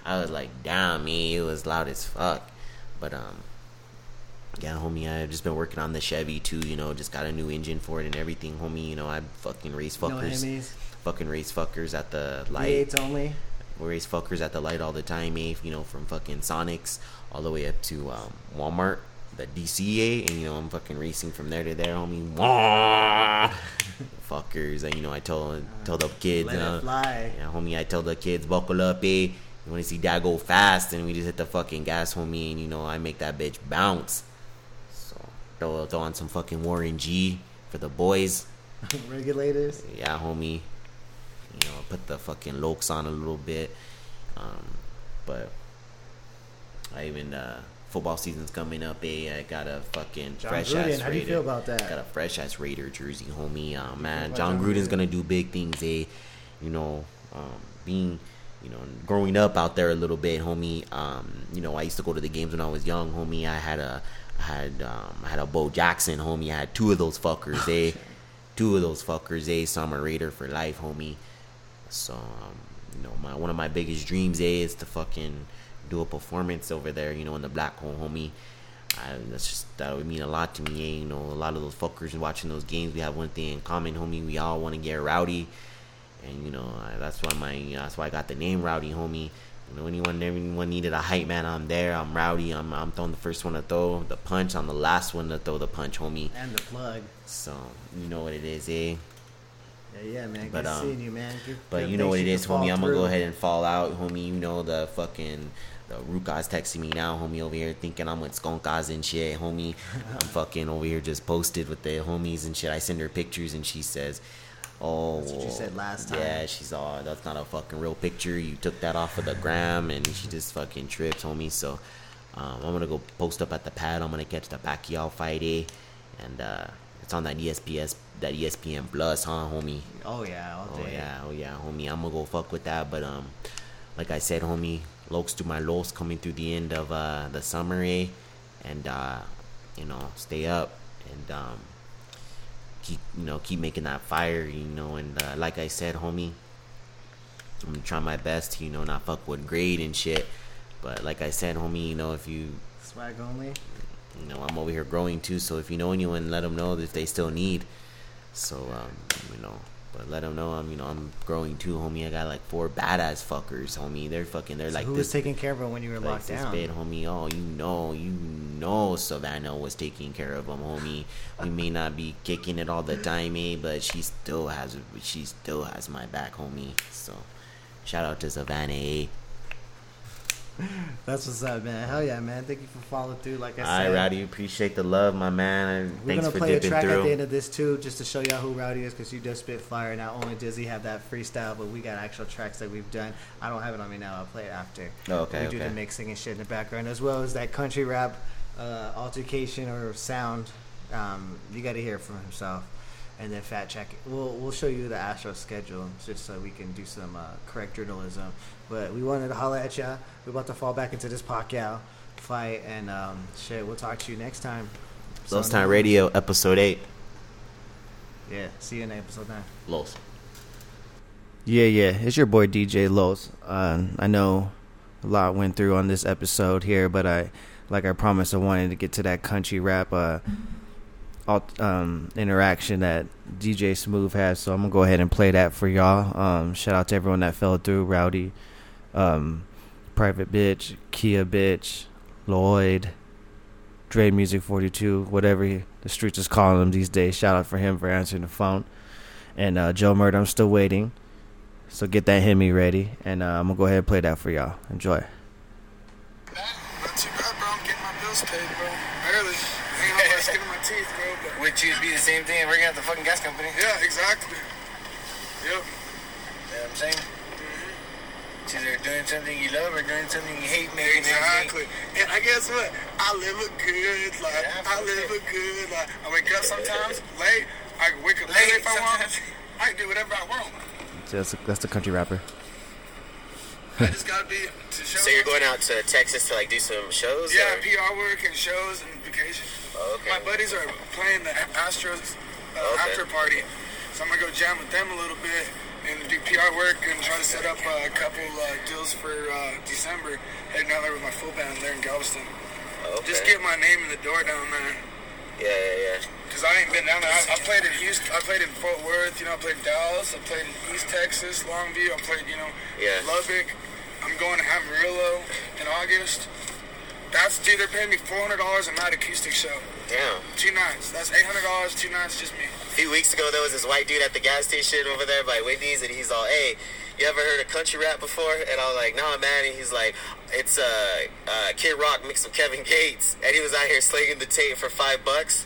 Speaker 1: I was like, damn, me, it was loud as fuck. But um, yeah, homie, I've just been working on the Chevy too. You know, just got a new engine for it and everything, homie. You know, I fucking race fuckers,
Speaker 2: Hemis.
Speaker 1: fucking race fuckers at the light.
Speaker 2: V8s only.
Speaker 1: We race fuckers at the light all the time, eh? You know, from fucking Sonics all the way up to um, Walmart, the DCA, and you know I'm fucking racing from there to there, homie. Fuckers, and you know I told told the kids,
Speaker 2: Let
Speaker 1: uh,
Speaker 2: fly.
Speaker 1: yeah, homie, I told the kids buckle up, eh? You want to see dad go fast, and we just hit the fucking gas, homie, and you know I make that bitch bounce. So throw throw on some fucking Warren G for the boys.
Speaker 2: Regulators.
Speaker 1: Yeah, homie. You know, put the fucking lokes on a little bit. Um, but I even uh, football season's coming up. Eh, I got a fucking
Speaker 2: Jon
Speaker 1: fresh
Speaker 2: Gruden,
Speaker 1: ass
Speaker 2: how do you feel about that?
Speaker 1: Got a fresh ass Raider jersey, homie. Uh, man, Jon
Speaker 2: Jon
Speaker 1: Gruden's
Speaker 2: Gruden?
Speaker 1: gonna do big things. Eh, you know, um, being. You know, growing up out there a little bit, homie. Um, you know, I used to go to the games when I was young, homie. I had a, I had, um, I had a Bo Jackson, homie. I had two of those fuckers, eh? two of those fuckers, eh? So I'm a Raider for life, homie. So, um, you know, my one of my biggest dreams, is to fucking do a performance over there, you know, in the black hole, homie. I, that's just that would mean a lot to me, eh? You know, a lot of those fuckers watching those games, we have one thing in common, homie. We all want to get rowdy, and you know, I, that's why my, you know, that's why I got the name Rowdy, homie. You know, anyone, anyone needed a hype man, I'm there. I'm rowdy. I'm, I'm throwing the first one to throw the punch. I'm the last one to throw the punch, homie.
Speaker 2: And the plug.
Speaker 1: So you know what it is, eh?
Speaker 2: Yeah, yeah, man.
Speaker 1: But,
Speaker 2: Good
Speaker 1: um,
Speaker 2: seeing you, man. Good,
Speaker 1: But
Speaker 2: good
Speaker 1: you know what it is, homie. I'm gonna go ahead and fall out, homie. You know the fucking the root guys texting me now, homie, over here thinking I'm with skunk guys and shit, homie. I'm fucking over here just posted with the homies and shit. I send her pictures and she says, "Oh,
Speaker 2: That's what you said last time.
Speaker 1: Yeah, she's all that's not a fucking real picture. You took that off of the gram, and she just fucking tripped, homie. So um, I'm gonna go post up at the pad. I'm gonna catch the Pacquiao fight, eh? And uh, it's on that ESPS, that ESPN Plus, huh, homie?
Speaker 2: Oh yeah,
Speaker 1: Oh yeah, oh yeah, homie. I'm gonna go fuck with that. But um, like I said, homie, lokes to my lows coming through the end of uh the summer, eh? And uh, you know, stay up and um, keep you know keep making that fire, you know. And uh, like I said, homie, I'm gonna try my best to you know not fuck with grade and shit. But like I said, homie, you know if you
Speaker 2: Swag only.
Speaker 1: You know, I'm over here growing too. So if you know anyone, let them know if they still need. So um, you know, but let them know I'm you know I'm growing too, homie. I got like four badass fuckers, homie. They're fucking. They're
Speaker 2: So
Speaker 1: like
Speaker 2: who
Speaker 1: this.
Speaker 2: was taking care of them when you were
Speaker 1: like
Speaker 2: locked
Speaker 1: this
Speaker 2: down?
Speaker 1: bit, homie. Oh, you know, you know, Savannah was taking care of them, homie. We may not be kicking it all the time, eh? But she still has, she still has my back, homie. So, shout out to Savannah, eh?
Speaker 2: That's what's up, man. Hell yeah, man. Thank you for following through. Like I said,
Speaker 1: All right, Rowdy, appreciate the love, my man.
Speaker 2: we're
Speaker 1: Thanks
Speaker 2: gonna
Speaker 1: for
Speaker 2: play a track
Speaker 1: through.
Speaker 2: at the end of this too, just to show y'all who Rowdy is, because you does spit fire. Not only does he have that freestyle, but we got actual tracks that we've done. I don't have it on me now. I'll play it after.
Speaker 1: Oh, okay,
Speaker 2: We do the mixing and shit in the background, as well as that country rap uh, altercation or sound. Um, you got to hear it from himself, and then Fat Check. We'll we'll show you the Astro schedule just so we can do some uh, correct journalism. But we wanted to holler at ya. We're about to fall back into this Pacquiao fight, and um, shit. We'll talk to you next time.
Speaker 1: Los
Speaker 2: So,
Speaker 1: Time Radio, episode 8.
Speaker 2: Yeah, see you in episode nine.
Speaker 1: Los.
Speaker 2: Yeah, yeah, it's your boy DJ Los. Uh, I know a lot went through on this episode here, but I, like I promised, I wanted to get to that country rap uh, alt, um, interaction that DJ Smooth has. So I'm gonna go ahead and play that for y'all. Um, shout out to everyone that fell through: Rowdy, um, Private Bitch, Kia Bitch, Lloyd, Dre Music 42, whatever he, the streets is calling him these days. Shout out for him for answering the phone. And uh, Joe Murder, I'm still waiting. So get that Hemi ready, and uh, I'm gonna go ahead and play that for y'all. Enjoy.
Speaker 7: Bad, bro. I'm getting my bills paid, bro. Barely. Hanging on by the skin of my teeth, bro. But
Speaker 8: be the same thing working at the fucking gas company.
Speaker 7: yeah, exactly. Yep.
Speaker 8: You know what I'm saying? Mm-hmm. It's either doing something you love or doing something you hate. Maybe
Speaker 7: Exactly. And I guess what? I live a good life.
Speaker 8: Yeah,
Speaker 7: I live a good life. I wake up sometimes late. I can wake up late
Speaker 8: Late
Speaker 7: if I want.
Speaker 8: sometimes.
Speaker 7: I can do whatever I want.
Speaker 2: So that's, that's the country rapper.
Speaker 7: I just gotta be to show.
Speaker 8: So you're going out to Texas to like do some shows?
Speaker 7: Yeah,
Speaker 8: or?
Speaker 7: PR work and shows and vacation.
Speaker 8: Oh, okay.
Speaker 7: My buddies are playing the Astros uh,
Speaker 8: Okay.
Speaker 7: after party, so I'm gonna go jam with them a little bit and do PR work and try to set up uh, a couple uh, deals for uh, December. Heading out there with my full band there in Galveston.
Speaker 8: Okay.
Speaker 7: Just get my name in the door down there.
Speaker 1: Yeah, yeah, yeah.
Speaker 7: Cause I ain't been down there. I, I played in Houston. I played in Fort Worth. You know, I played in Dallas. I played in East Texas, Longview. I played, you know,
Speaker 1: Yeah.
Speaker 7: Lubbock. I'm going to Amarillo in August. That's dude. They're paying me four hundred dollars a night acoustic show.
Speaker 1: Damn.
Speaker 7: Two nights. That's eight hundred dollars. Two nights, just me.
Speaker 1: A few weeks ago, there was this white dude at the gas station over there by Wendy's, and he's all, "Hey, you ever heard of country rap before?" And I was like, "Nah, man." And he's like, "It's uh, uh, Kid Rock mixed with Kevin Gates," and he was out here slinging the tape for five bucks.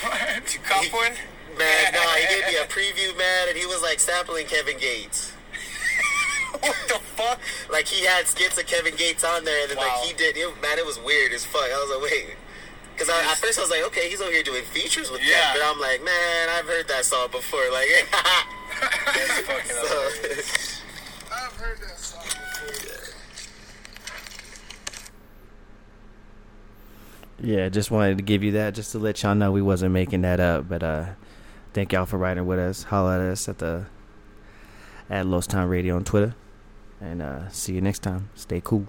Speaker 7: What?
Speaker 8: You cop one?
Speaker 1: Man, no, he gave me a preview, man, and he was like sampling Kevin Gates.
Speaker 8: what the fuck?
Speaker 1: Like he had skits of Kevin Gates on there, and then
Speaker 8: Wow.
Speaker 1: like he did. It, man, it was weird as fuck. I was like, wait. Because at first I was like, okay, he's over here doing features with
Speaker 8: Yeah.
Speaker 1: Kevin. But I'm like, man, I've heard that song before. Like,
Speaker 8: That's fucking
Speaker 1: so.
Speaker 7: I've heard that song before.
Speaker 9: Yeah, just wanted to give you that just to let y'all know we wasn't making that up. But uh thank y'all for riding with us. Holla at us at the at Los Town Radio on Twitter. And uh see you next time. Stay cool.